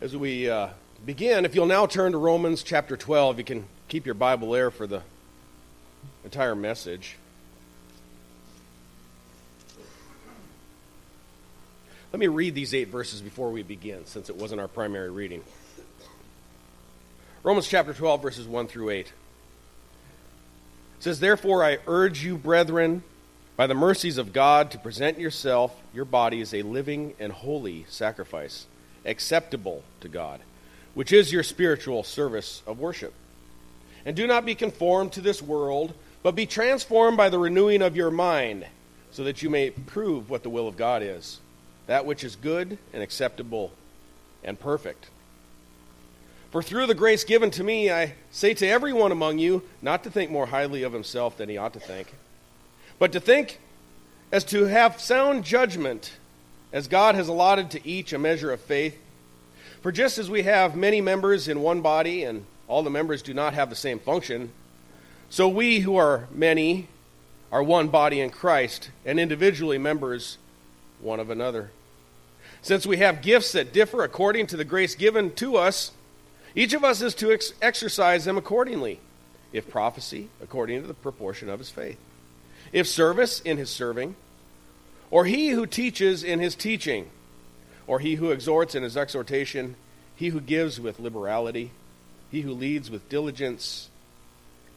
As we uh, begin, if you'll now turn to Romans chapter 12, you can keep your Bible there for the entire message. Let me read these eight verses before we begin, since it wasn't our primary reading. Romans chapter 12, verses 1 through 8. It says, Therefore I urge you, brethren, by the mercies of God, to present yourself, your body, as a living and holy sacrifice, acceptable to God, which is your spiritual service of worship. And do not be conformed to this world, but be transformed by the renewing of your mind, so that you may prove what the will of God is, that which is good and acceptable and perfect. For through the grace given to me, I say to everyone among you not to think more highly of himself than he ought to think but to think as to have sound judgment, as God has allotted to each a measure of faith. For just as we have many members in one body, and all the members do not have the same function, so we who are many are one body in Christ, and individually members one of another. Since we have gifts that differ according to the grace given to us, each of us is to ex- exercise them accordingly. If prophecy, according to the proportion of his faith if service, in his serving, or he who teaches in his teaching, or he who exhorts in his exhortation, he who gives with liberality, he who leads with diligence,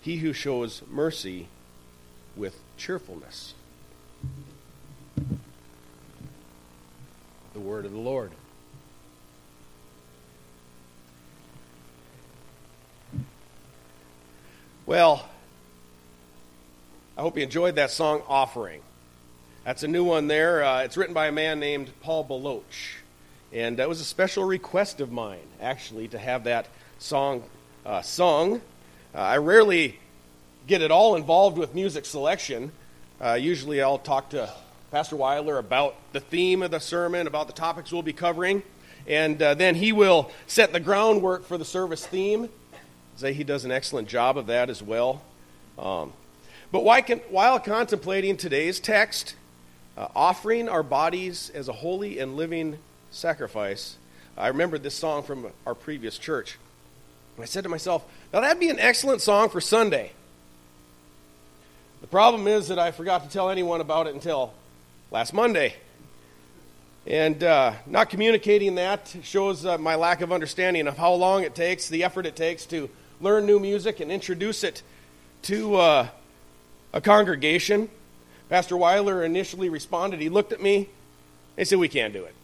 he who shows mercy with cheerfulness. The word of the Lord. Well, I hope you enjoyed that song, Offering. That's a new one there. Uh, it's written by a man named Paul Baloche. And that was a special request of mine, actually, to have that song uh, sung. Uh, I rarely get at all involved with music selection. Uh, usually I'll talk to Pastor Weiler about the theme of the sermon, about the topics we'll be covering, and uh, then he will set the groundwork for the service theme. Say he does an excellent job of that as well. Um, but while contemplating today's text, uh, offering our bodies as a holy and living sacrifice, I remembered this song from our previous church. And I said to myself, now that'd be an excellent song for Sunday. The problem is that I forgot to tell anyone about it until last Monday. And uh, not communicating that shows uh, my lack of understanding of how long it takes, the effort it takes to learn new music and introduce it to uh, a congregation. Pastor Weiler initially responded. He looked at me and said, We can't do it.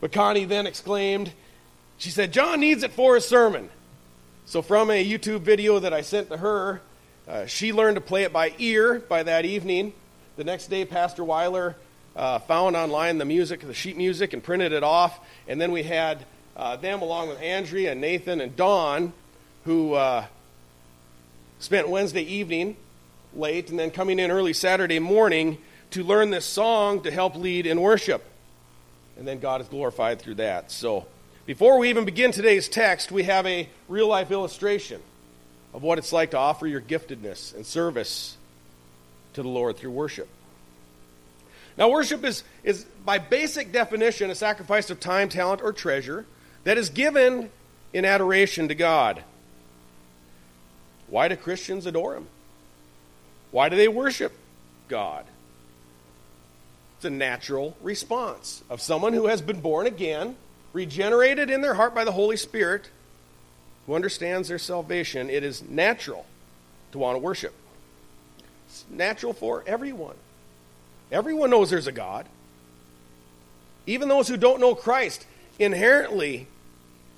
But Connie then exclaimed, She said, John needs it for his sermon. So, from a YouTube video that I sent to her, uh, she learned to play it by ear by that evening. The next day, Pastor Weiler uh, found online the music, the sheet music, and printed it off. And then we had uh, them, along with Andrea and Nathan and Dawn, who uh, Spent Wednesday evening late and then coming in early Saturday morning to learn this song to help lead in worship. And then God is glorified through that. So, before we even begin today's text, we have a real life illustration of what it's like to offer your giftedness and service to the Lord through worship. Now, worship is, is by basic definition a sacrifice of time, talent, or treasure that is given in adoration to God. Why do Christians adore him? Why do they worship God? It's a natural response of someone who has been born again, regenerated in their heart by the Holy Spirit, who understands their salvation. It is natural to want to worship. It's natural for everyone. Everyone knows there's a God. Even those who don't know Christ, inherently,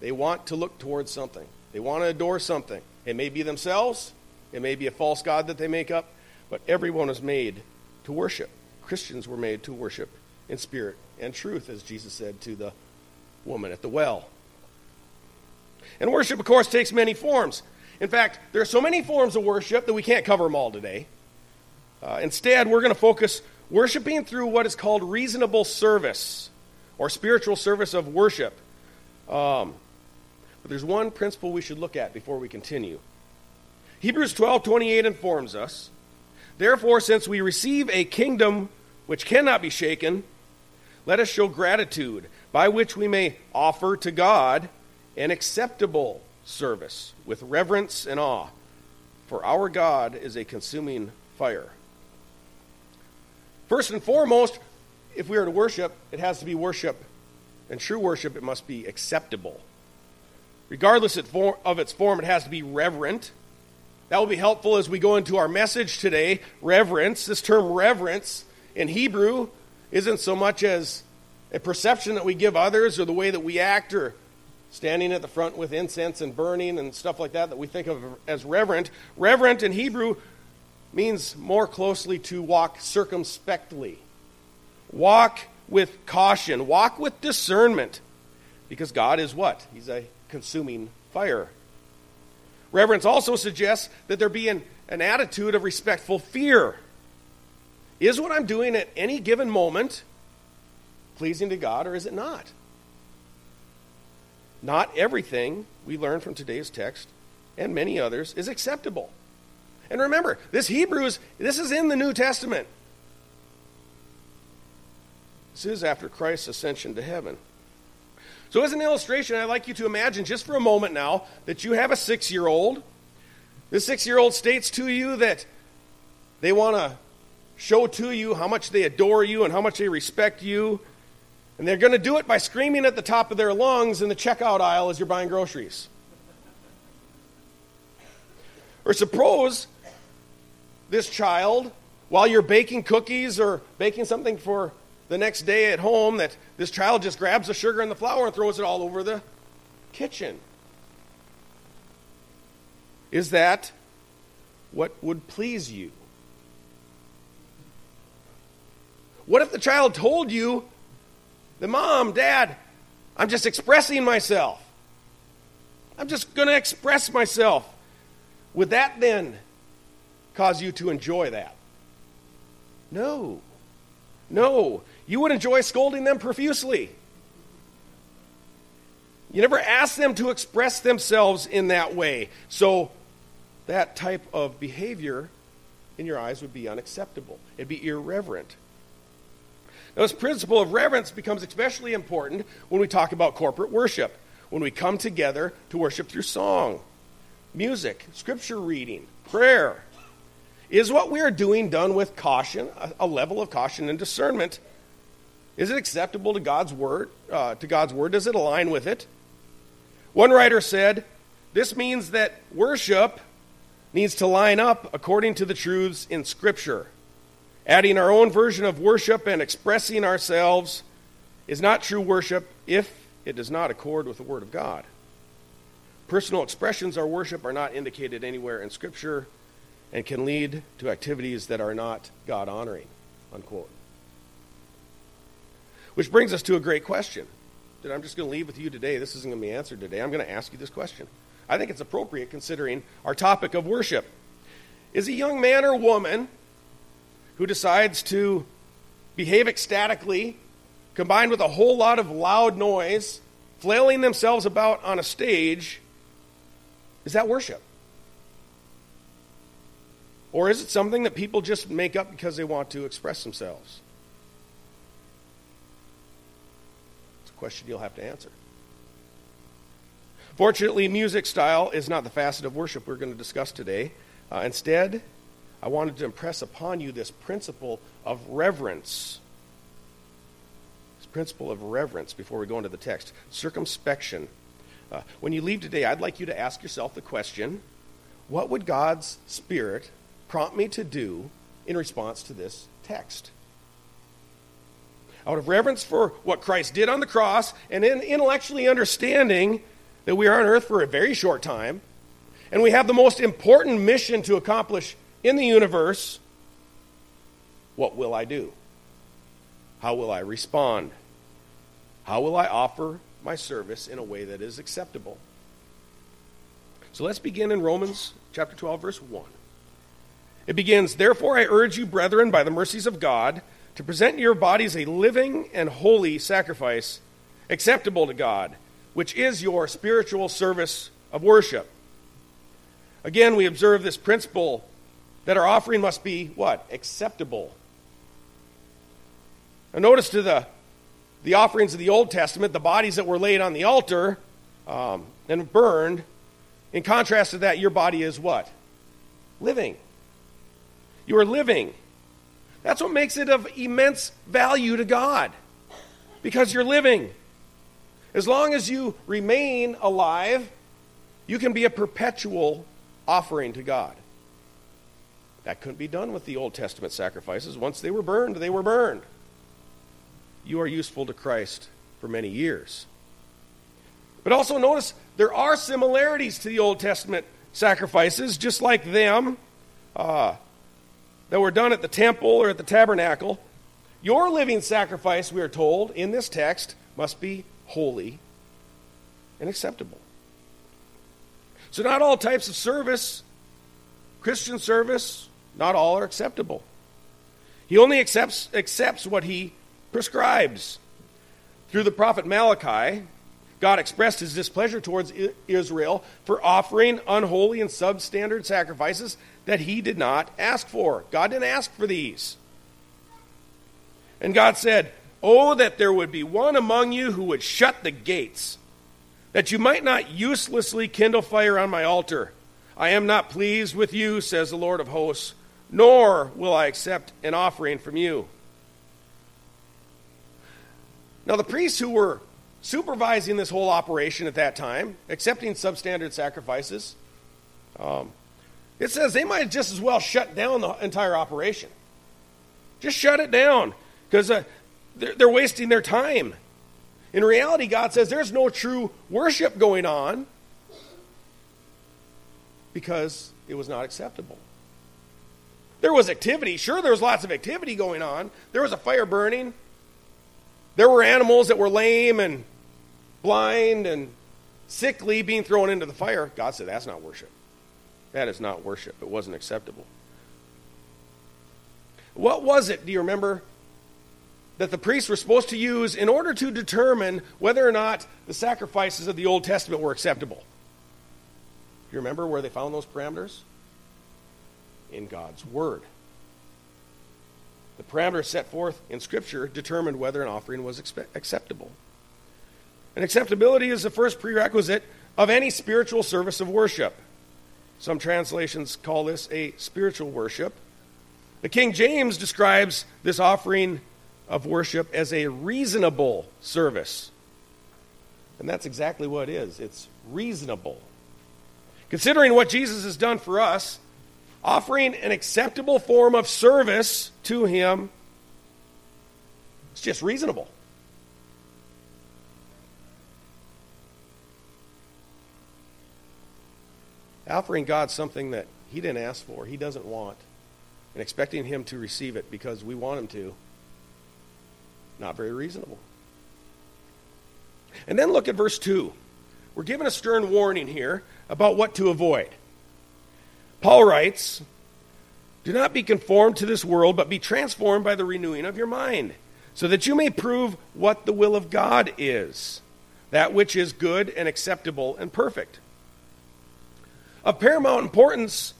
they want to look towards something. They want to adore something. It may be themselves, it may be a false God that they make up, but everyone is made to worship. Christians were made to worship in spirit and truth, as Jesus said to the woman at the well. And worship, of course, takes many forms. In fact, there are so many forms of worship that we can't cover them all today. Uh, instead, we're going to focus worshiping through what is called reasonable service or spiritual service of worship. Um, but there's one principle we should look at before we continue. Hebrews 12 28 informs us Therefore, since we receive a kingdom which cannot be shaken, let us show gratitude by which we may offer to God an acceptable service with reverence and awe. For our God is a consuming fire. First and foremost, if we are to worship, it has to be worship. And true worship, it must be acceptable. Regardless of its form, it has to be reverent. That will be helpful as we go into our message today. Reverence. This term reverence in Hebrew isn't so much as a perception that we give others or the way that we act or standing at the front with incense and burning and stuff like that that we think of as reverent. Reverent in Hebrew means more closely to walk circumspectly, walk with caution, walk with discernment, because God is what? He's a consuming fire. Reverence also suggests that there be an, an attitude of respectful fear. Is what I'm doing at any given moment pleasing to God or is it not? Not everything we learn from today's text and many others is acceptable. And remember, this Hebrews, this is in the New Testament. This is after Christ's ascension to heaven. So, as an illustration, I'd like you to imagine just for a moment now that you have a six year old. This six year old states to you that they want to show to you how much they adore you and how much they respect you. And they're going to do it by screaming at the top of their lungs in the checkout aisle as you're buying groceries. Or suppose this child, while you're baking cookies or baking something for the next day at home, that this child just grabs the sugar and the flour and throws it all over the kitchen. Is that what would please you? What if the child told you the mom, dad, I'm just expressing myself. I'm just going to express myself. Would that then cause you to enjoy that? No. No. You would enjoy scolding them profusely. You never ask them to express themselves in that way. So, that type of behavior in your eyes would be unacceptable. It'd be irreverent. Now, this principle of reverence becomes especially important when we talk about corporate worship, when we come together to worship through song, music, scripture reading, prayer. Is what we are doing done with caution, a, level of caution and discernment? Is it acceptable to God's word? Uh, to God's word, does it align with it? One writer said, "This means that worship needs to line up according to the truths in Scripture." Adding our own version of worship and expressing ourselves is not true worship if it does not accord with the Word of God. Personal expressions of worship are not indicated anywhere in Scripture and can lead to activities that are not God honoring. Unquote. Which brings us to a great question that I'm just going to leave with you today. This isn't going to be answered today. I'm going to ask you this question. I think it's appropriate considering our topic of worship. Is a young man or woman who decides to behave ecstatically, combined with a whole lot of loud noise, flailing themselves about on a stage, is that worship? Or is it something that people just make up because they want to express themselves? It's a question you'll have to answer. Fortunately, music style is not the facet of worship we're going to discuss today. Uh, instead, I wanted to impress upon you this principle of reverence. This principle of reverence before we go into the text. Circumspection. Uh, when you leave today, I'd like you to ask yourself the question what would God's Spirit prompt me to do in response to this text? Out of reverence for what Christ did on the cross and in intellectually understanding that we are on earth for a very short time and we have the most important mission to accomplish in the universe, what will I do? How will I respond? How will I offer my service in a way that is acceptable? So let's begin in Romans chapter 12, verse 1. It begins, Therefore I urge you, brethren, by the mercies of God, to present your bodies a living and holy sacrifice, acceptable to God, which is your spiritual service of worship. Again, we observe this principle that our offering must be what? Acceptable. Now, notice to the the offerings of the Old Testament, the bodies that were laid on the altar um, and burned, in contrast to that, your body is what? Living. You are living. That's what makes it of immense value to God, because you're living. As long as you remain alive, you can be a perpetual offering to God. That couldn't be done with the Old Testament sacrifices. Once they were burned, they were burned. You are useful to Christ for many years. But also notice there are similarities to the Old Testament sacrifices, just like them uh, that were done at the temple or at the tabernacle. Your living sacrifice, we are told in this text, must be holy and acceptable. So, not all types of service, Christian service, not all are acceptable. He only accepts, accepts what he prescribes. Through the prophet Malachi, God expressed his displeasure towards Israel for offering unholy and substandard sacrifices that he did not ask for. God didn't ask for these. And God said, Oh, that there would be one among you who would shut the gates, that you might not uselessly kindle fire on my altar. I am not pleased with you, says the Lord of hosts, nor will I accept an offering from you. Now, the priests who were supervising this whole operation at that time, accepting substandard sacrifices, um, it says they might just as well shut down the entire operation. Just shut it down because uh, they're, they're wasting their time. In reality, God says there's no true worship going on because it was not acceptable. There was activity. Sure, there was lots of activity going on. There was a fire burning. There were animals that were lame and blind and sickly being thrown into the fire. God said, That's not worship. That is not worship. It wasn't acceptable. What was it, do you remember, that the priests were supposed to use in order to determine whether or not the sacrifices of the Old Testament were acceptable? Do you remember where they found those parameters? In God's Word. The parameters set forth in Scripture determined whether an offering was acceptable. And acceptability is the first prerequisite of any spiritual service of worship. Some translations call this a spiritual worship. The King James describes this offering of worship as a reasonable service. And that's exactly what it is it's reasonable. Considering what Jesus has done for us, offering an acceptable form of service to Him, it's just reasonable. Offering God something that He didn't ask for, He doesn't want, and expecting Him to receive it because we want Him to, not very reasonable. And then look at verse 2. We're given a stern warning here about what to avoid. Paul writes, Do not be conformed to this world, but be transformed by the renewing of your mind, so that you may prove what the will of God is, that which is good and acceptable and perfect. Of paramount importance,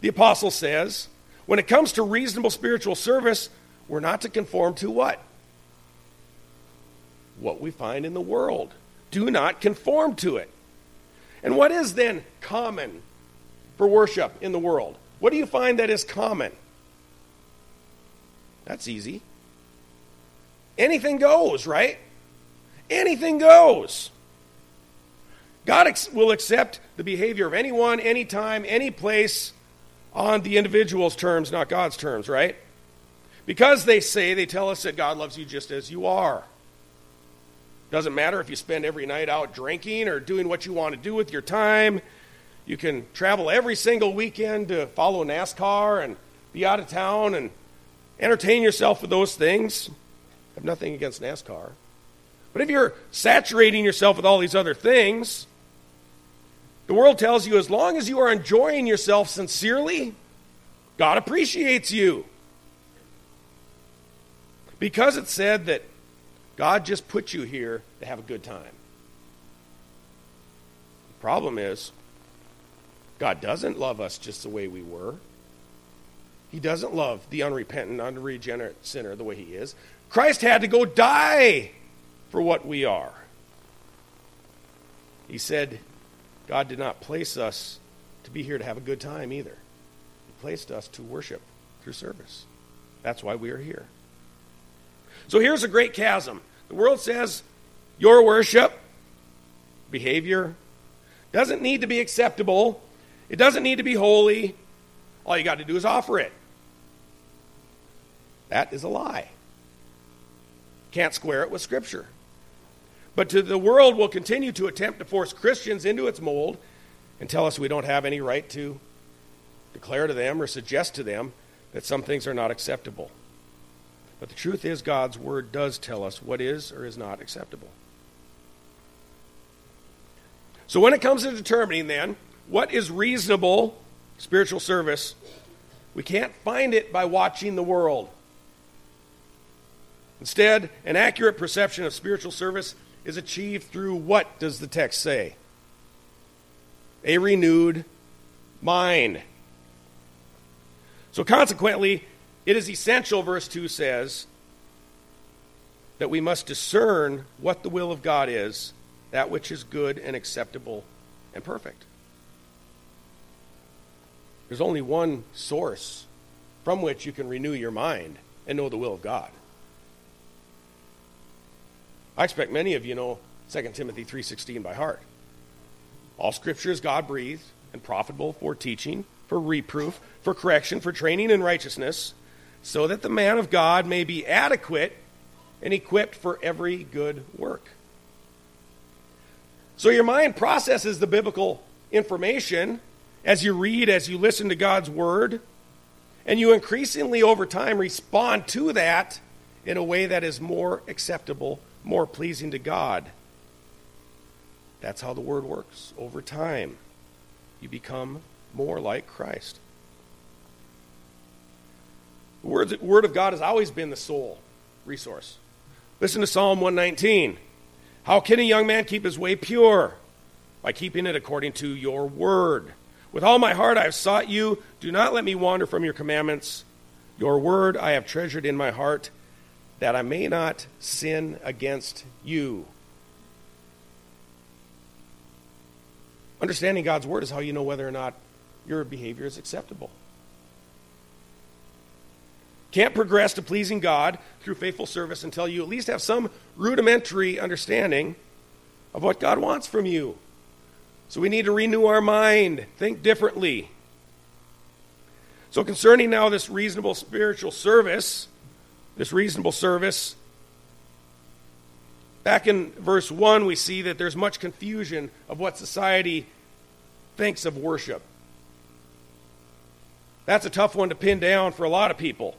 the apostle says, when it comes to reasonable spiritual service, we're not to conform to what? What we find in the world. Do not conform to it. And what is then common for worship in the world? What do you find that is common? That's easy. Anything goes, right? Anything goes. God ex- will accept the behavior of anyone, anytime, any place on the individual's terms, not God's terms, right? Because they say, they tell us that God loves you just as you are. Doesn't matter if you spend every night out drinking or doing what you want to do with your time. You can travel every single weekend to follow NASCAR and be out of town and entertain yourself with those things. I have nothing against NASCAR. But if you're saturating yourself with all these other things, the world tells you as long as you are enjoying yourself sincerely, God appreciates you. Because it said that God just put you here to have a good time. The problem is, God doesn't love us just the way we were. He doesn't love the unrepentant, unregenerate sinner the way he is. Christ had to go die for what we are. He said, God did not place us to be here to have a good time either. He placed us to worship through service. That's why we are here. So here's a great chasm. The world says your worship, behavior, doesn't need to be acceptable, it doesn't need to be holy. All you got to do is offer it. That is a lie. Can't square it with Scripture. But to the world will continue to attempt to force Christians into its mold and tell us we don't have any right to declare to them or suggest to them that some things are not acceptable. But the truth is, God's Word does tell us what is or is not acceptable. So when it comes to determining then what is reasonable spiritual service, we can't find it by watching the world. Instead, an accurate perception of spiritual service is achieved through what does the text say? A renewed mind. So, consequently, it is essential, verse 2 says, that we must discern what the will of God is, that which is good and acceptable and perfect. There's only one source from which you can renew your mind and know the will of God. I expect many of you know 2 Timothy 3:16 by heart. All scripture is God-breathed and profitable for teaching, for reproof, for correction, for training in righteousness, so that the man of God may be adequate and equipped for every good work. So your mind processes the biblical information as you read, as you listen to God's word, and you increasingly over time respond to that in a way that is more acceptable more pleasing to God. That's how the word works. Over time, you become more like Christ. The word, word of God has always been the sole resource. Listen to Psalm 119. How can a young man keep his way pure? By keeping it according to your word. With all my heart I have sought you. Do not let me wander from your commandments. Your word I have treasured in my heart that I may not sin against you. Understanding God's word is how you know whether or not your behavior is acceptable. Can't progress to pleasing God through faithful service until you at least have some rudimentary understanding of what God wants from you. So we need to renew our mind, think differently. So, concerning now this reasonable spiritual service, this reasonable service. Back in verse 1, we see that there's much confusion of what society thinks of worship. That's a tough one to pin down for a lot of people.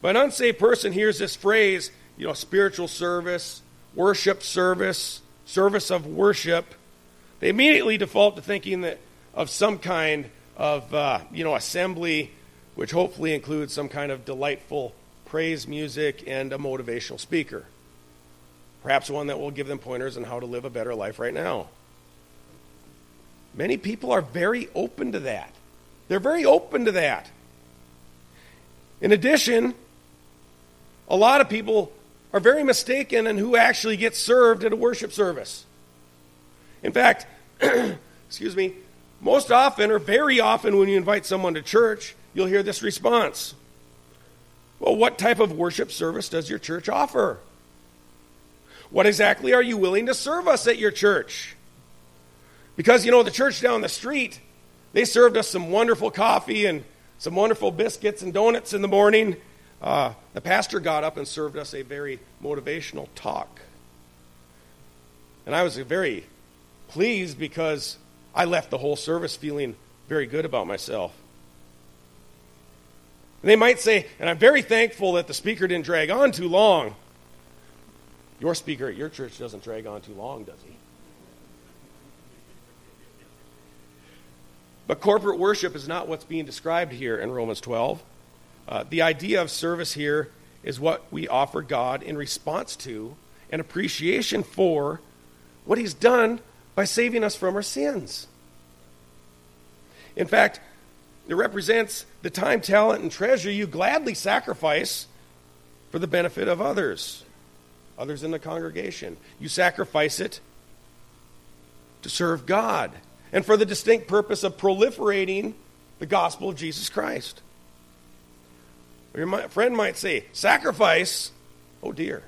But an unsaved person hears this phrase, you know, spiritual service, worship service, service of worship. They immediately default to thinking that of some kind of, uh, you know, assembly which hopefully includes some kind of delightful praise music and a motivational speaker. Perhaps one that will give them pointers on how to live a better life right now. Many people are very open to that. They're very open to that. In addition, a lot of people are very mistaken in who actually gets served at a worship service. In fact, excuse me, most often or very often when you invite someone to church, you'll hear this response Well, what type of worship service does your church offer? What exactly are you willing to serve us at your church? Because, you know, the church down the street, they served us some wonderful coffee and some wonderful biscuits and donuts in the morning. Uh, the pastor got up and served us a very motivational talk. And I was very pleased because I left the whole service feeling very good about myself. And they might say, and I'm very thankful that the speaker didn't drag on too long. Your speaker at your church doesn't drag on too long, does he? But corporate worship is not what's being described here in Romans 12. Uh, the idea of service here is what we offer God in response to and appreciation for what He's done by saving us from our sins. In fact, it represents the time, talent, and treasure you gladly sacrifice for the benefit of others, others in the congregation. You sacrifice it to serve God and for the distinct purpose of proliferating the gospel of Jesus Christ. Your friend might say, Sacrifice? Oh dear.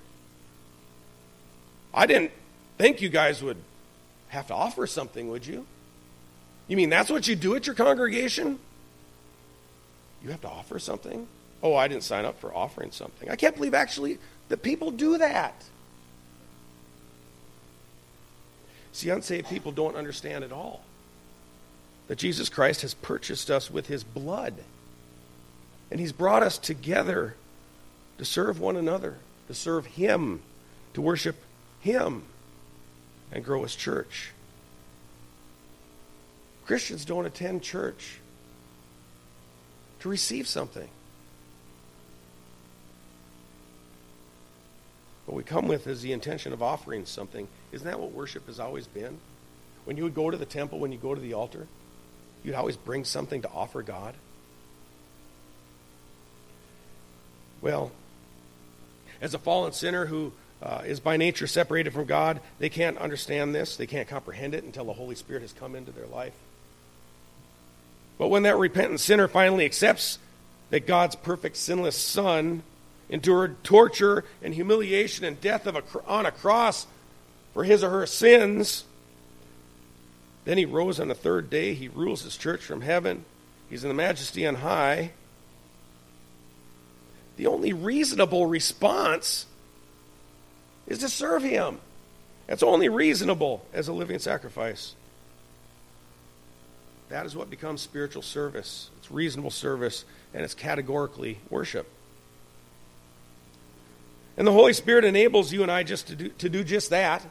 I didn't think you guys would have to offer something, would you? You mean that's what you do at your congregation? You have to offer something? Oh, I didn't sign up for offering something. I can't believe actually that people do that. See, unsaved people don't understand at all that Jesus Christ has purchased us with his blood. And he's brought us together to serve one another, to serve him, to worship him, and grow his church. Christians don't attend church to receive something. What we come with is the intention of offering something. Isn't that what worship has always been? When you would go to the temple, when you go to the altar, you'd always bring something to offer God. Well, as a fallen sinner who uh, is by nature separated from God, they can't understand this. They can't comprehend it until the Holy Spirit has come into their life. But when that repentant sinner finally accepts that God's perfect, sinless Son endured torture and humiliation and death of a, on a cross for his or her sins, then he rose on the third day. He rules his church from heaven. He's in the majesty on high. The only reasonable response is to serve him. That's only reasonable as a living sacrifice. That is what becomes spiritual service. It's reasonable service, and it's categorically worship. And the Holy Spirit enables you and I just to do, to do just that.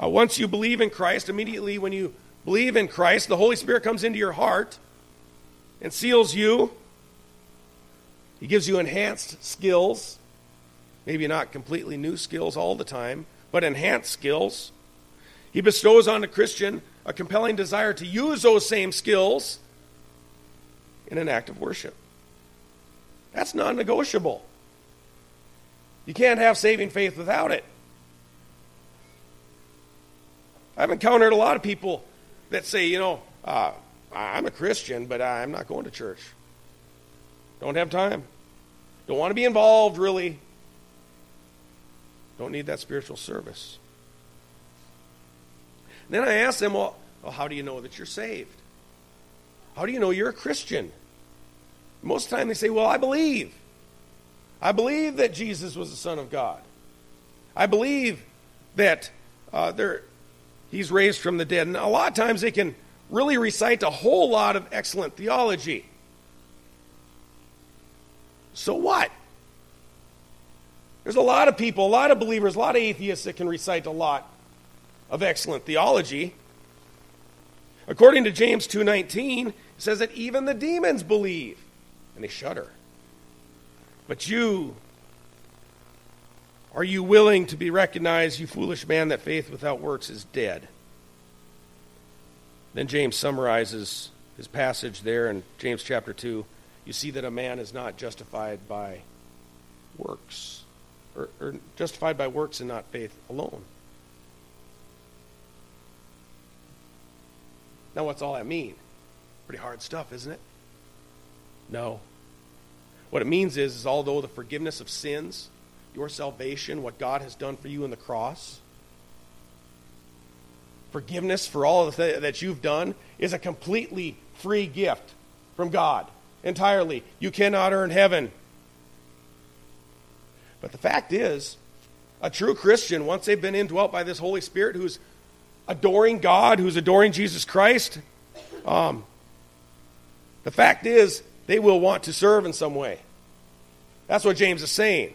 Uh, once you believe in Christ, immediately when you believe in Christ, the Holy Spirit comes into your heart and seals you. He gives you enhanced skills, maybe not completely new skills all the time, but enhanced skills. He bestows on the Christian a compelling desire to use those same skills in an act of worship. That's non negotiable. You can't have saving faith without it. I've encountered a lot of people that say, you know, uh, I'm a Christian, but I'm not going to church. Don't have time. Don't want to be involved, really. Don't need that spiritual service. Then I asked them, well, well, how do you know that you're saved? How do you know you're a Christian? Most of the time they say, well, I believe. I believe that Jesus was the Son of God. I believe that uh, there, he's raised from the dead. And a lot of times they can really recite a whole lot of excellent theology. So what? There's a lot of people, a lot of believers, a lot of atheists that can recite a lot of excellent theology. According to James 2:19, it says that even the demons believe and they shudder. But you are you willing to be recognized, you foolish man, that faith without works is dead? Then James summarizes his passage there in James chapter 2. You see that a man is not justified by works, or, or justified by works and not faith alone. Now, what's all that mean? Pretty hard stuff, isn't it? No. What it means is, is although the forgiveness of sins, your salvation, what God has done for you in the cross, forgiveness for all th- that you've done is a completely free gift from God entirely. You cannot earn heaven. But the fact is, a true Christian, once they've been indwelt by this Holy Spirit who's adoring God, who's adoring Jesus Christ, um, the fact is they will want to serve in some way. That's what James is saying.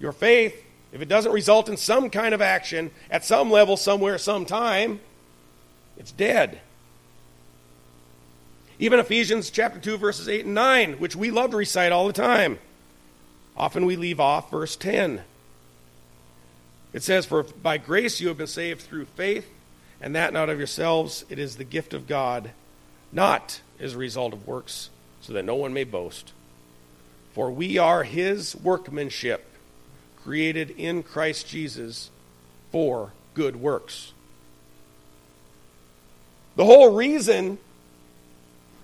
Your faith, if it doesn't result in some kind of action at some level, somewhere, sometime, it's dead. Even Ephesians chapter 2, verses 8 and 9, which we love to recite all the time. Often we leave off verse 10. It says, For by grace you have been saved through faith, and that not of yourselves. It is the gift of God, not as a result of works, so that no one may boast. For we are his workmanship, created in Christ Jesus for good works. The whole reason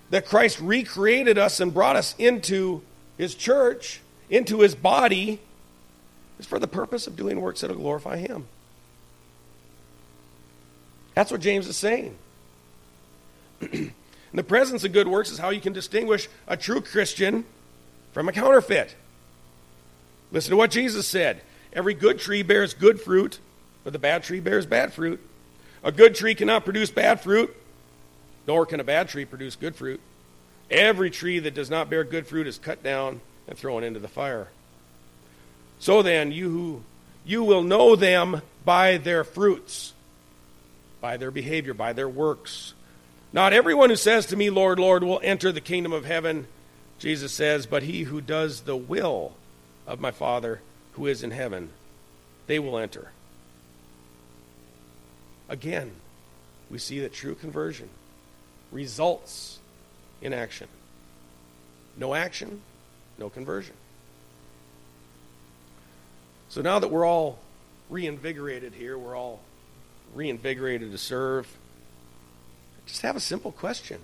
that Christ recreated us and brought us into his church, into his body, is for the purpose of doing works that will glorify him. That's what James is saying. the presence of good works is how you can distinguish a true Christian from a counterfeit. Listen to what Jesus said Every good tree bears good fruit, but the bad tree bears bad fruit. A good tree cannot produce bad fruit, nor can a bad tree produce good fruit. Every tree that does not bear good fruit is cut down and thrown into the fire. So then, you you will know them by their fruits, by their behavior, by their works. Not everyone who says to me, Lord, Lord, will enter the kingdom of heaven, Jesus says, but he who does the will of my Father who is in heaven, they will enter. Again, we see that true conversion results in action. No action, no conversion. So now that we're all reinvigorated here, we're all reinvigorated to serve, just have a simple question.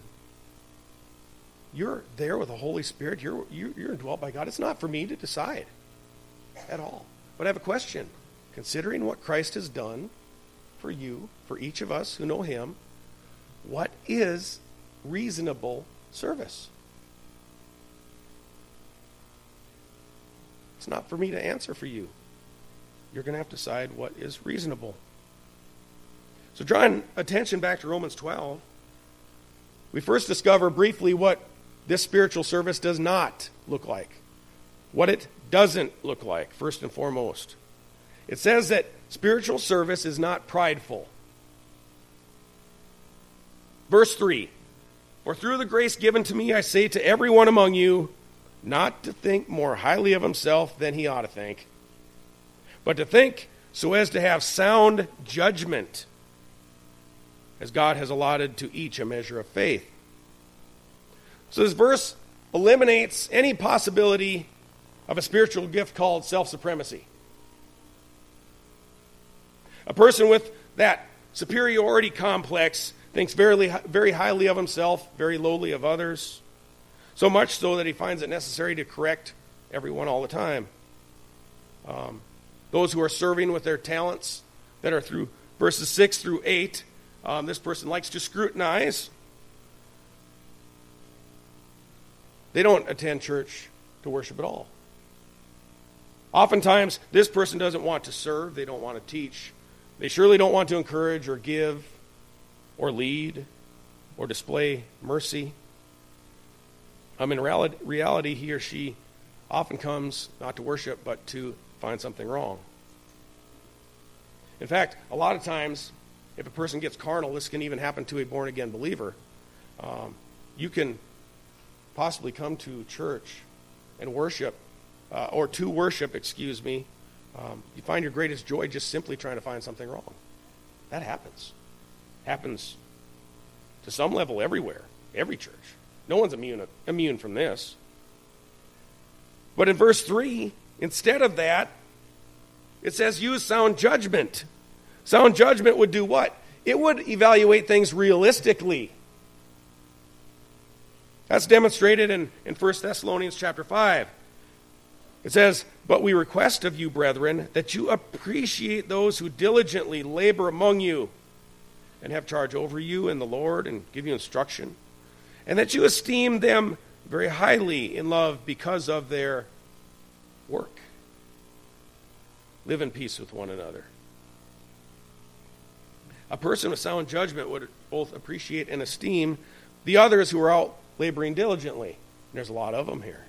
You're there with the Holy Spirit, you're, you're, you're indwelt by God. It's not for me to decide at all. But I have a question. Considering what Christ has done for you, for each of us who know Him, what is reasonable service? It's not for me to answer for you. You're going to have to decide what is reasonable. So, drawing attention back to Romans 12, we first discover briefly what this spiritual service does not look like, what it doesn't look like, first and foremost. It says that spiritual service is not prideful. Verse 3 For through the grace given to me, I say to everyone among you, not to think more highly of himself than he ought to think, but to think so as to have sound judgment, as God has allotted to each a measure of faith. So this verse eliminates any possibility of a spiritual gift called self supremacy. A person with that superiority complex thinks very, very highly of himself, very lowly of others, so much so that he finds it necessary to correct everyone all the time. Um, those who are serving with their talents that are through verses 6 through 8, um, this person likes to scrutinize. They don't attend church to worship at all. Oftentimes, this person doesn't want to serve, they don't want to teach, they surely don't want to encourage or give or lead or display mercy. I mean, reality, he or she often comes not to worship, but to find something wrong. In fact, a lot of times, if a person gets carnal, this can even happen to a born again believer. Um, you can possibly come to church and worship uh, or to worship, excuse me, um, you find your greatest joy just simply trying to find something wrong. That happens. Happens to some level everywhere, every church. No one's immune, immune from this. But in verse 3, instead of that, it says use sound judgment. Sound judgment would do what? It would evaluate things realistically. That's demonstrated in, in 1 Thessalonians chapter 5. It says, But we request of you, brethren, that you appreciate those who diligently labor among you and have charge over you in the Lord and give you instruction, and that you esteem them very highly in love because of their work. Live in peace with one another. A person with sound judgment would both appreciate and esteem the others who are out laboring diligently. And there's a lot of them here.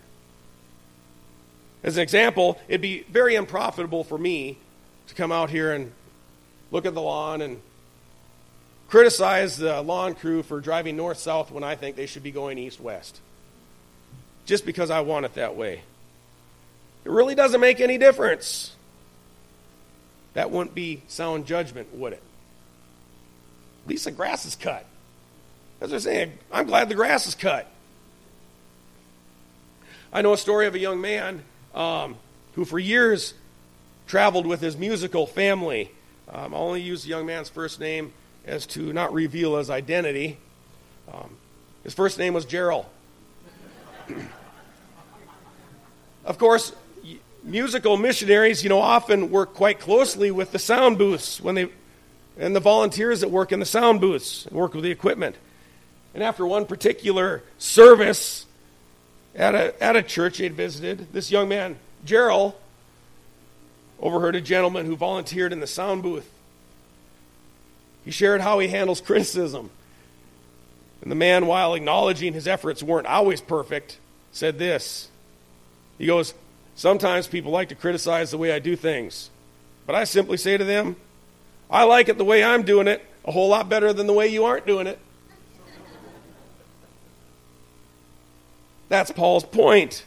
As an example, it'd be very unprofitable for me to come out here and look at the lawn and criticize the lawn crew for driving north south when I think they should be going east west. Just because I want it that way. It really doesn't make any difference. That wouldn't be sound judgment, would it? At least the grass is cut. As they're saying, I'm glad the grass is cut. I know a story of a young man um, who, for years, traveled with his musical family. Um, I'll only use the young man's first name as to not reveal his identity. Um, his first name was Gerald. of course, musical missionaries, you know, often work quite closely with the sound booths when they and the volunteers that work in the sound booths and work with the equipment. And after one particular service at a, at a church he had visited, this young man, Gerald, overheard a gentleman who volunteered in the sound booth. He shared how he handles criticism. And the man, while acknowledging his efforts weren't always perfect, said this. He goes, Sometimes people like to criticize the way I do things, but I simply say to them, I like it the way I'm doing it a whole lot better than the way you aren't doing it. That's Paul's point.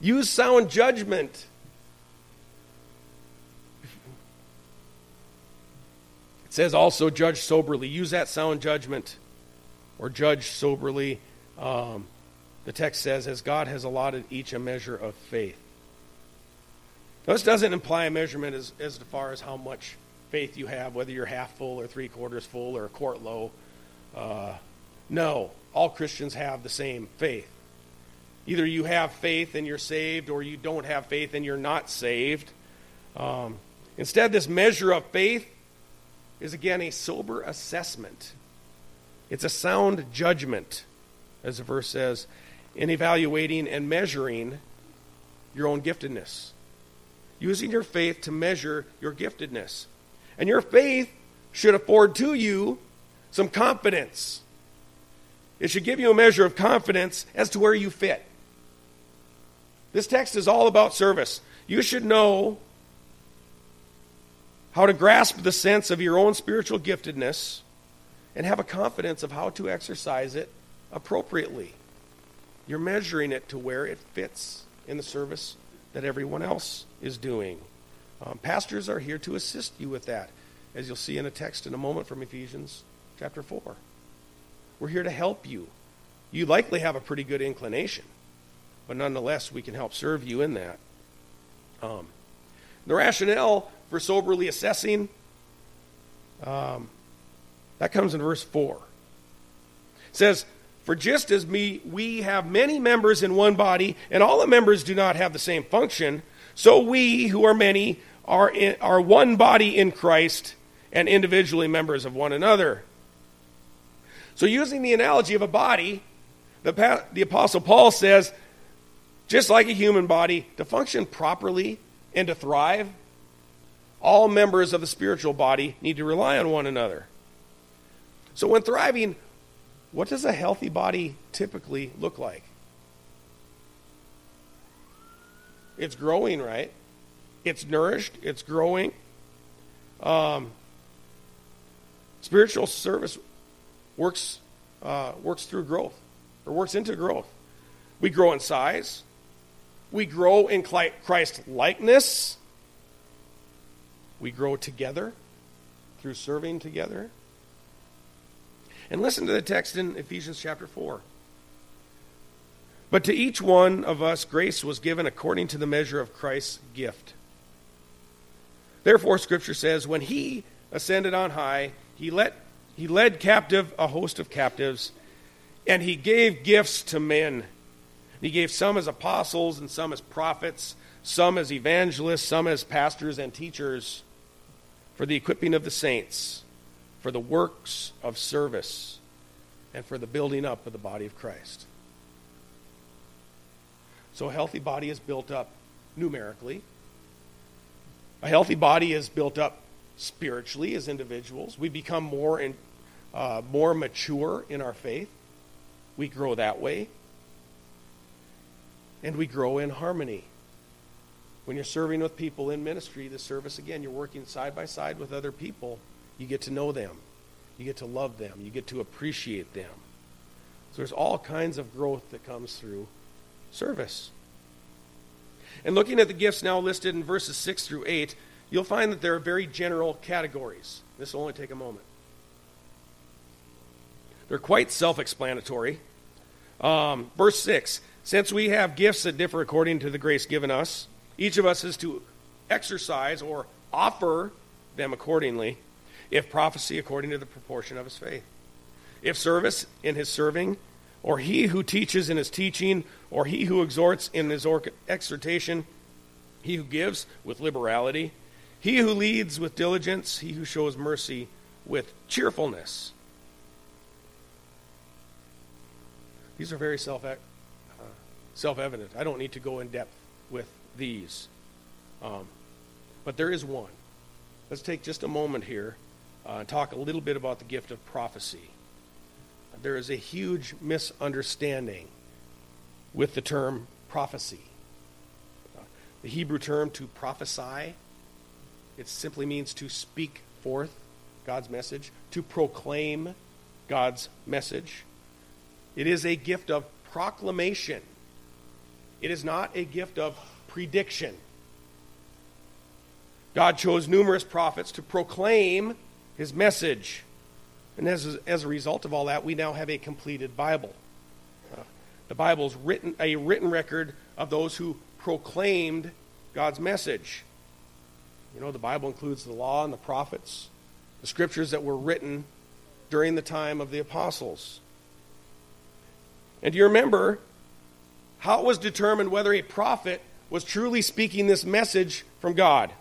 Use sound judgment. It says also judge soberly. Use that sound judgment or judge soberly. Um, the text says, as God has allotted each a measure of faith. This doesn't imply a measurement as, as far as how much faith you have, whether you're half full or three quarters full or a quart low. Uh, no, all Christians have the same faith. Either you have faith and you're saved, or you don't have faith and you're not saved. Um, instead, this measure of faith is again a sober assessment. It's a sound judgment, as the verse says, in evaluating and measuring your own giftedness. Using your faith to measure your giftedness. And your faith should afford to you some confidence. It should give you a measure of confidence as to where you fit. This text is all about service. You should know how to grasp the sense of your own spiritual giftedness and have a confidence of how to exercise it appropriately. You're measuring it to where it fits in the service that everyone else is doing. Um, pastors are here to assist you with that, as you'll see in a text in a moment from Ephesians chapter 4. We're here to help you. You likely have a pretty good inclination, but nonetheless, we can help serve you in that. Um, the rationale for soberly assessing, um, that comes in verse 4. It says, For just as me, we have many members in one body, and all the members do not have the same function, so we, who are many, are, in, are one body in Christ and individually members of one another. So, using the analogy of a body, the, the Apostle Paul says, just like a human body, to function properly and to thrive, all members of the spiritual body need to rely on one another. So, when thriving, what does a healthy body typically look like? It's growing, right? It's nourished, it's growing. Um, spiritual service works, uh, works through growth, or works into growth. We grow in size, we grow in Christ likeness, we grow together through serving together. And listen to the text in Ephesians chapter 4. But to each one of us, grace was given according to the measure of Christ's gift. Therefore, Scripture says, when he ascended on high, he, let, he led captive a host of captives, and he gave gifts to men. He gave some as apostles, and some as prophets, some as evangelists, some as pastors and teachers, for the equipping of the saints, for the works of service, and for the building up of the body of Christ. So a healthy body is built up numerically. A healthy body is built up spiritually as individuals. We become more in, uh, more mature in our faith. We grow that way. And we grow in harmony. When you're serving with people in ministry, the service, again, you're working side by side with other people. You get to know them. You get to love them. You get to appreciate them. So there's all kinds of growth that comes through service. And looking at the gifts now listed in verses 6 through 8, you'll find that there are very general categories. This will only take a moment. They're quite self explanatory. Um, verse 6 Since we have gifts that differ according to the grace given us, each of us is to exercise or offer them accordingly. If prophecy, according to the proportion of his faith. If service, in his serving. Or he who teaches in his teaching. Or he who exhorts in his exhortation. He who gives with liberality. He who leads with diligence. He who shows mercy with cheerfulness. These are very self uh, self evident. I don't need to go in depth with these. Um, but there is one. Let's take just a moment here uh, talk a little bit about the gift of prophecy. There is a huge misunderstanding with the term prophecy. The Hebrew term to prophesy, it simply means to speak forth God's message, to proclaim God's message. It is a gift of proclamation. It is not a gift of prediction. God chose numerous prophets to proclaim his message. And as, as a result of all that, we now have a completed Bible. Uh, the Bible is written, a written record of those who proclaimed God's message. You know, the Bible includes the law and the prophets, the scriptures that were written during the time of the apostles. And do you remember how it was determined whether a prophet was truly speaking this message from God?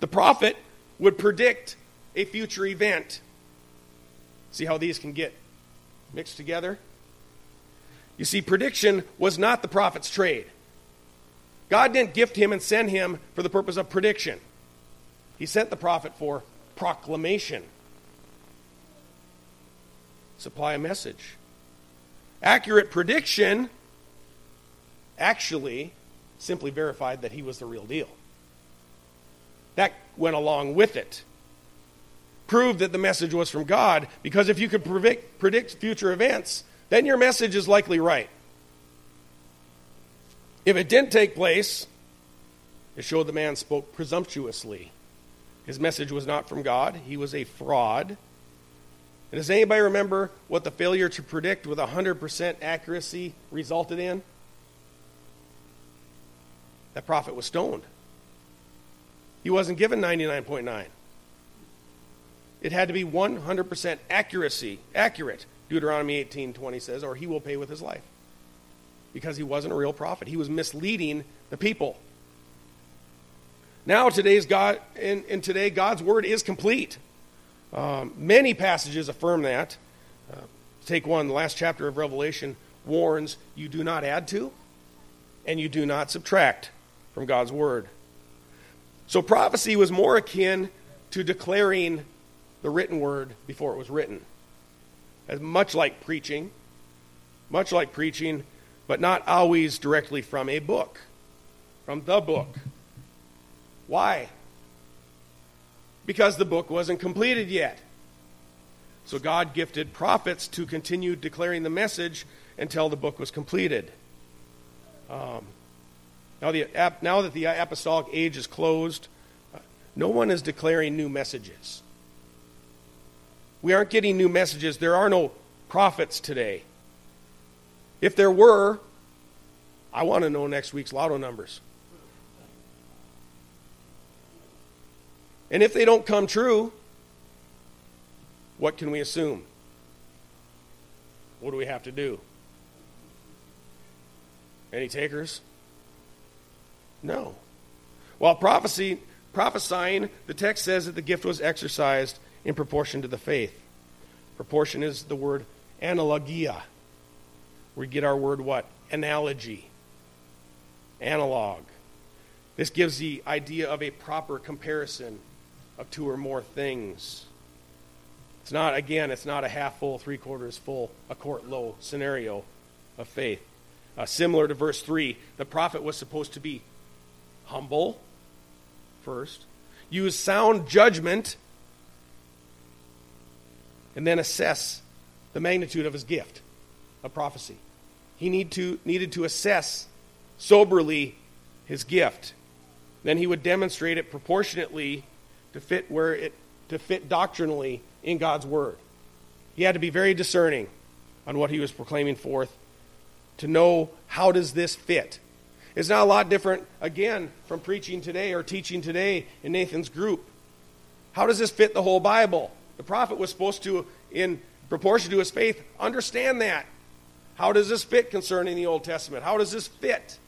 The prophet would predict a future event. See how these can get mixed together? You see, prediction was not the prophet's trade. God didn't gift him and send him for the purpose of prediction. He sent the prophet for proclamation supply a message. Accurate prediction actually simply verified that he was the real deal. That went along with it. Proved that the message was from God, because if you could predict, predict future events, then your message is likely right. If it didn't take place, it showed the man spoke presumptuously. His message was not from God, he was a fraud. And does anybody remember what the failure to predict with 100% accuracy resulted in? That prophet was stoned. He wasn't given 99.9. It had to be 100% accuracy, accurate. Deuteronomy 18:20 says, or he will pay with his life. Because he wasn't a real prophet. He was misleading the people. Now today's God in, in today God's word is complete. Um, many passages affirm that. Uh, take one, the last chapter of Revelation warns you do not add to and you do not subtract from God's word. So prophecy was more akin to declaring the written word before it was written. As much like preaching, much like preaching, but not always directly from a book, from the book. Why? because the book wasn't completed yet. So God gifted prophets to continue declaring the message until the book was completed. Um, now, the, now that the apostolic age is closed, no one is declaring new messages. We aren't getting new messages. There are no prophets today. If there were, I want to know next week's lotto numbers. And if they don't come true, what can we assume? What do we have to do? Any takers? No. While prophecy, prophesying, the text says that the gift was exercised in proportion to the faith. Proportion is the word analogia. We get our word what? Analogy. Analog. This gives the idea of a proper comparison of two or more things. It's not, again, it's not a half full, three quarters full, a quart low scenario of faith. Uh, similar to verse 3, the prophet was supposed to be humble first, use sound judgment, and then assess the magnitude of his gift of prophecy. He need to, needed to assess soberly his gift. Then he would demonstrate it proportionately to fit where it to fit doctrinally in God's word. he had to be very discerning on what he was proclaiming forth to know how does this fit. It's not a lot different, again, from preaching today or teaching today in Nathan's group. How does this fit the whole Bible? The prophet was supposed to, in proportion to his faith, understand that. How does this fit concerning the Old Testament? How does this fit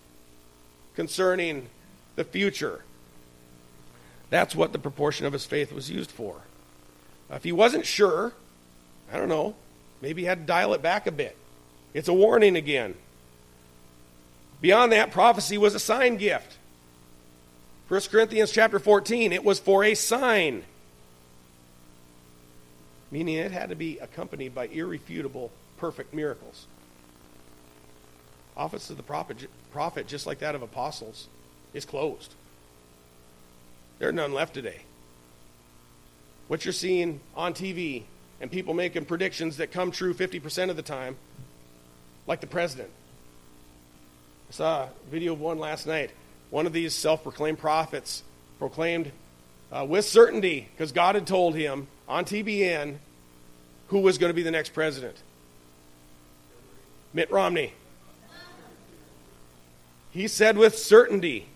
concerning the future? That's what the proportion of his faith was used for. If he wasn't sure, I don't know, maybe he had to dial it back a bit. It's a warning again. Beyond that, prophecy was a sign gift. 1 Corinthians chapter 14, it was for a sign. Meaning it had to be accompanied by irrefutable, perfect miracles. Office of the prophet, prophet, just like that of apostles, is closed. There are none left today. What you're seeing on TV and people making predictions that come true 50% of the time, like the president. I saw a video of one last night. One of these self proclaimed prophets proclaimed uh, with certainty, because God had told him on TBN who was going to be the next president Mitt Romney. He said with certainty,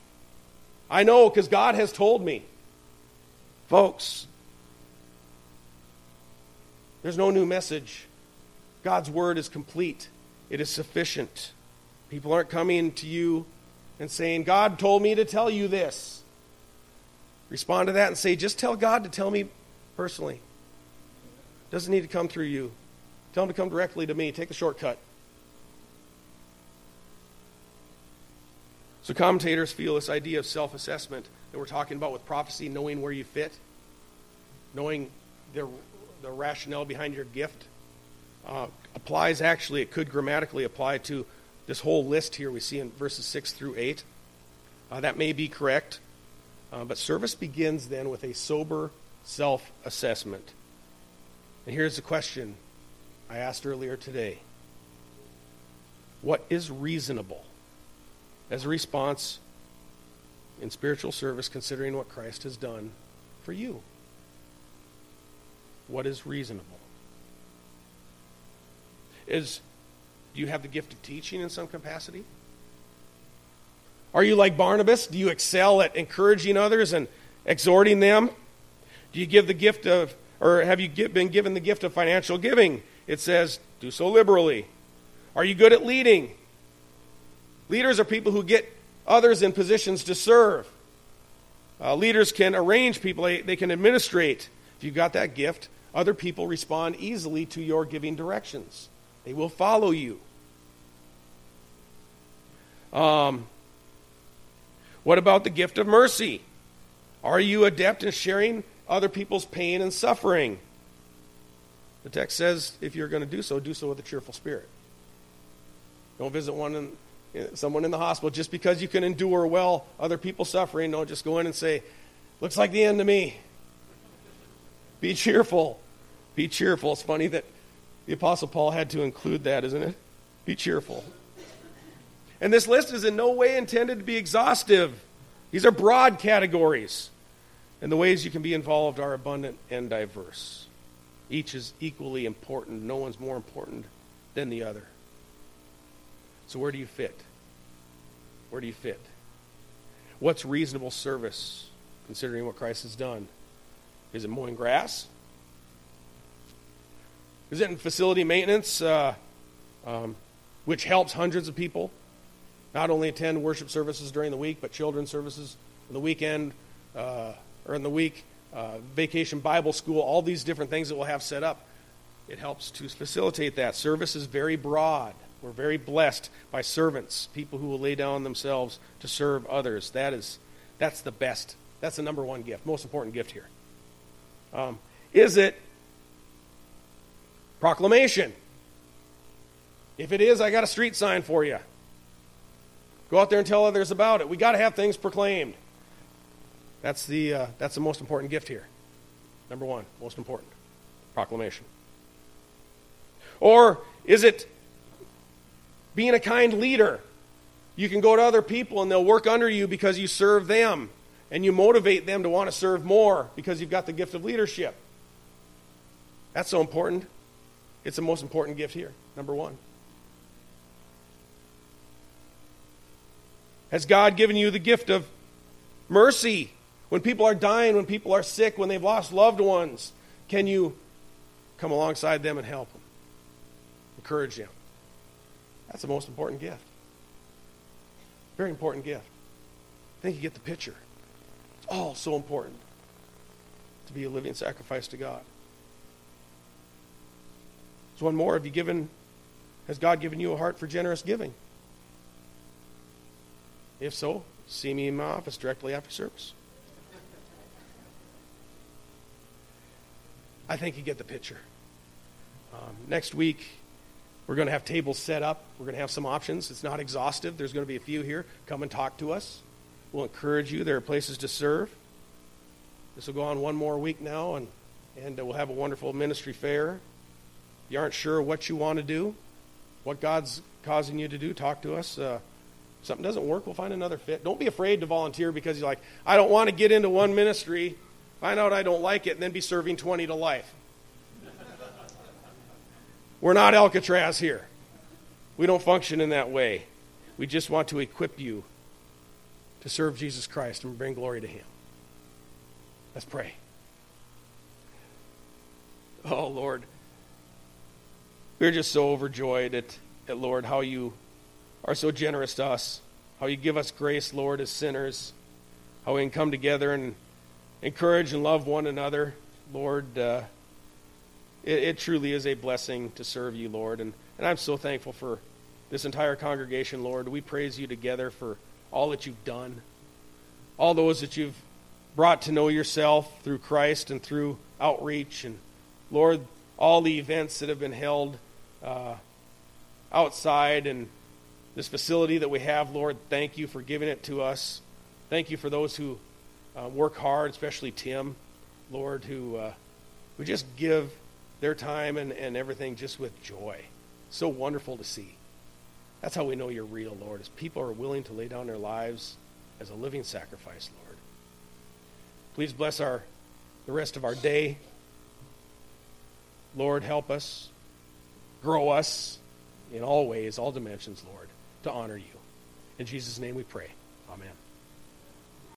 I know because God has told me. Folks, there's no new message. God's word is complete, it is sufficient. People aren't coming to you and saying, God told me to tell you this. Respond to that and say, just tell God to tell me personally. Doesn't need to come through you. Tell him to come directly to me. Take the shortcut. So, commentators feel this idea of self assessment that we're talking about with prophecy, knowing where you fit, knowing the, the rationale behind your gift, uh, applies actually, it could grammatically apply to this whole list here we see in verses 6 through 8. Uh, that may be correct, uh, but service begins then with a sober self assessment. And here's the question I asked earlier today What is reasonable? as a response in spiritual service, considering what Christ has done for you. What is reasonable? Is do you have the gift of teaching in some capacity? Are you like Barnabas? Do you excel at encouraging others and exhorting them? Do you give the gift of, or have you been given the gift of financial giving? It says, do so liberally. Are you good at leading? Leaders are people who get others in positions to serve. Uh, leaders can arrange people, they, they can administrate. If you've got that gift, other people respond easily to your giving directions. They will follow you. Um, what about the gift of mercy? Are you adept in sharing other people's pain and suffering? The text says if you're going to do so, do so with a cheerful spirit. Don't visit one someone in the hospital just because you can endure well other people suffering. Don't just go in and say, looks like the end to me. Be cheerful. Be cheerful. It's funny that the Apostle Paul had to include that, isn't it? Be cheerful. And this list is in no way intended to be exhaustive. These are broad categories. And the ways you can be involved are abundant and diverse. Each is equally important. No one's more important than the other. So, where do you fit? Where do you fit? What's reasonable service considering what Christ has done? Is it mowing grass? Is it in facility maintenance, uh, um, which helps hundreds of people not only attend worship services during the week, but children's services on the weekend uh, or in the week, uh, vacation Bible school, all these different things that we'll have set up? It helps to facilitate that. Service is very broad. We're very blessed by servants, people who will lay down themselves to serve others. That is, that's the best. That's the number one gift, most important gift here. Um, is it proclamation? If it is, I got a street sign for you. Go out there and tell others about it. We got to have things proclaimed. That's the uh, that's the most important gift here. Number one, most important, proclamation. Or is it being a kind leader. You can go to other people and they'll work under you because you serve them and you motivate them to want to serve more because you've got the gift of leadership. That's so important. It's the most important gift here, number one. Has God given you the gift of mercy? When people are dying, when people are sick, when they've lost loved ones, can you come alongside them and help them? Encourage them. That's the most important gift. Very important gift. I think you get the picture. It's all so important to be a living sacrifice to God. There's one more. Have you given, has God given you a heart for generous giving? If so, see me in my office directly after service. I think you get the picture. Um, next week, we're going to have tables set up. We're going to have some options. It's not exhaustive. There's going to be a few here. Come and talk to us. We'll encourage you. There are places to serve. This will go on one more week now, and, and we'll have a wonderful ministry fair. You aren't sure what you want to do, what God's causing you to do, talk to us. Uh, something doesn't work, we'll find another fit. Don't be afraid to volunteer because you're like, I don't want to get into one ministry, find out I don't like it, and then be serving 20 to life. We're not Alcatraz here. We don't function in that way. We just want to equip you to serve Jesus Christ and bring glory to Him. Let's pray. Oh, Lord. We're just so overjoyed at, at, Lord, how you are so generous to us, how you give us grace, Lord, as sinners, how we can come together and encourage and love one another. Lord, uh, it, it truly is a blessing to serve you, Lord. And, and I'm so thankful for this entire congregation, Lord. We praise you together for all that you've done, all those that you've brought to know yourself through Christ and through outreach. And Lord, all the events that have been held uh, outside and this facility that we have, Lord, thank you for giving it to us. Thank you for those who uh, work hard, especially Tim, Lord, who, uh, who just give their time and, and everything just with joy. So wonderful to see. That's how we know you're real, Lord, as people are willing to lay down their lives as a living sacrifice, Lord. Please bless our the rest of our day. Lord, help us, grow us in all ways, all dimensions, Lord, to honor you. In Jesus' name we pray.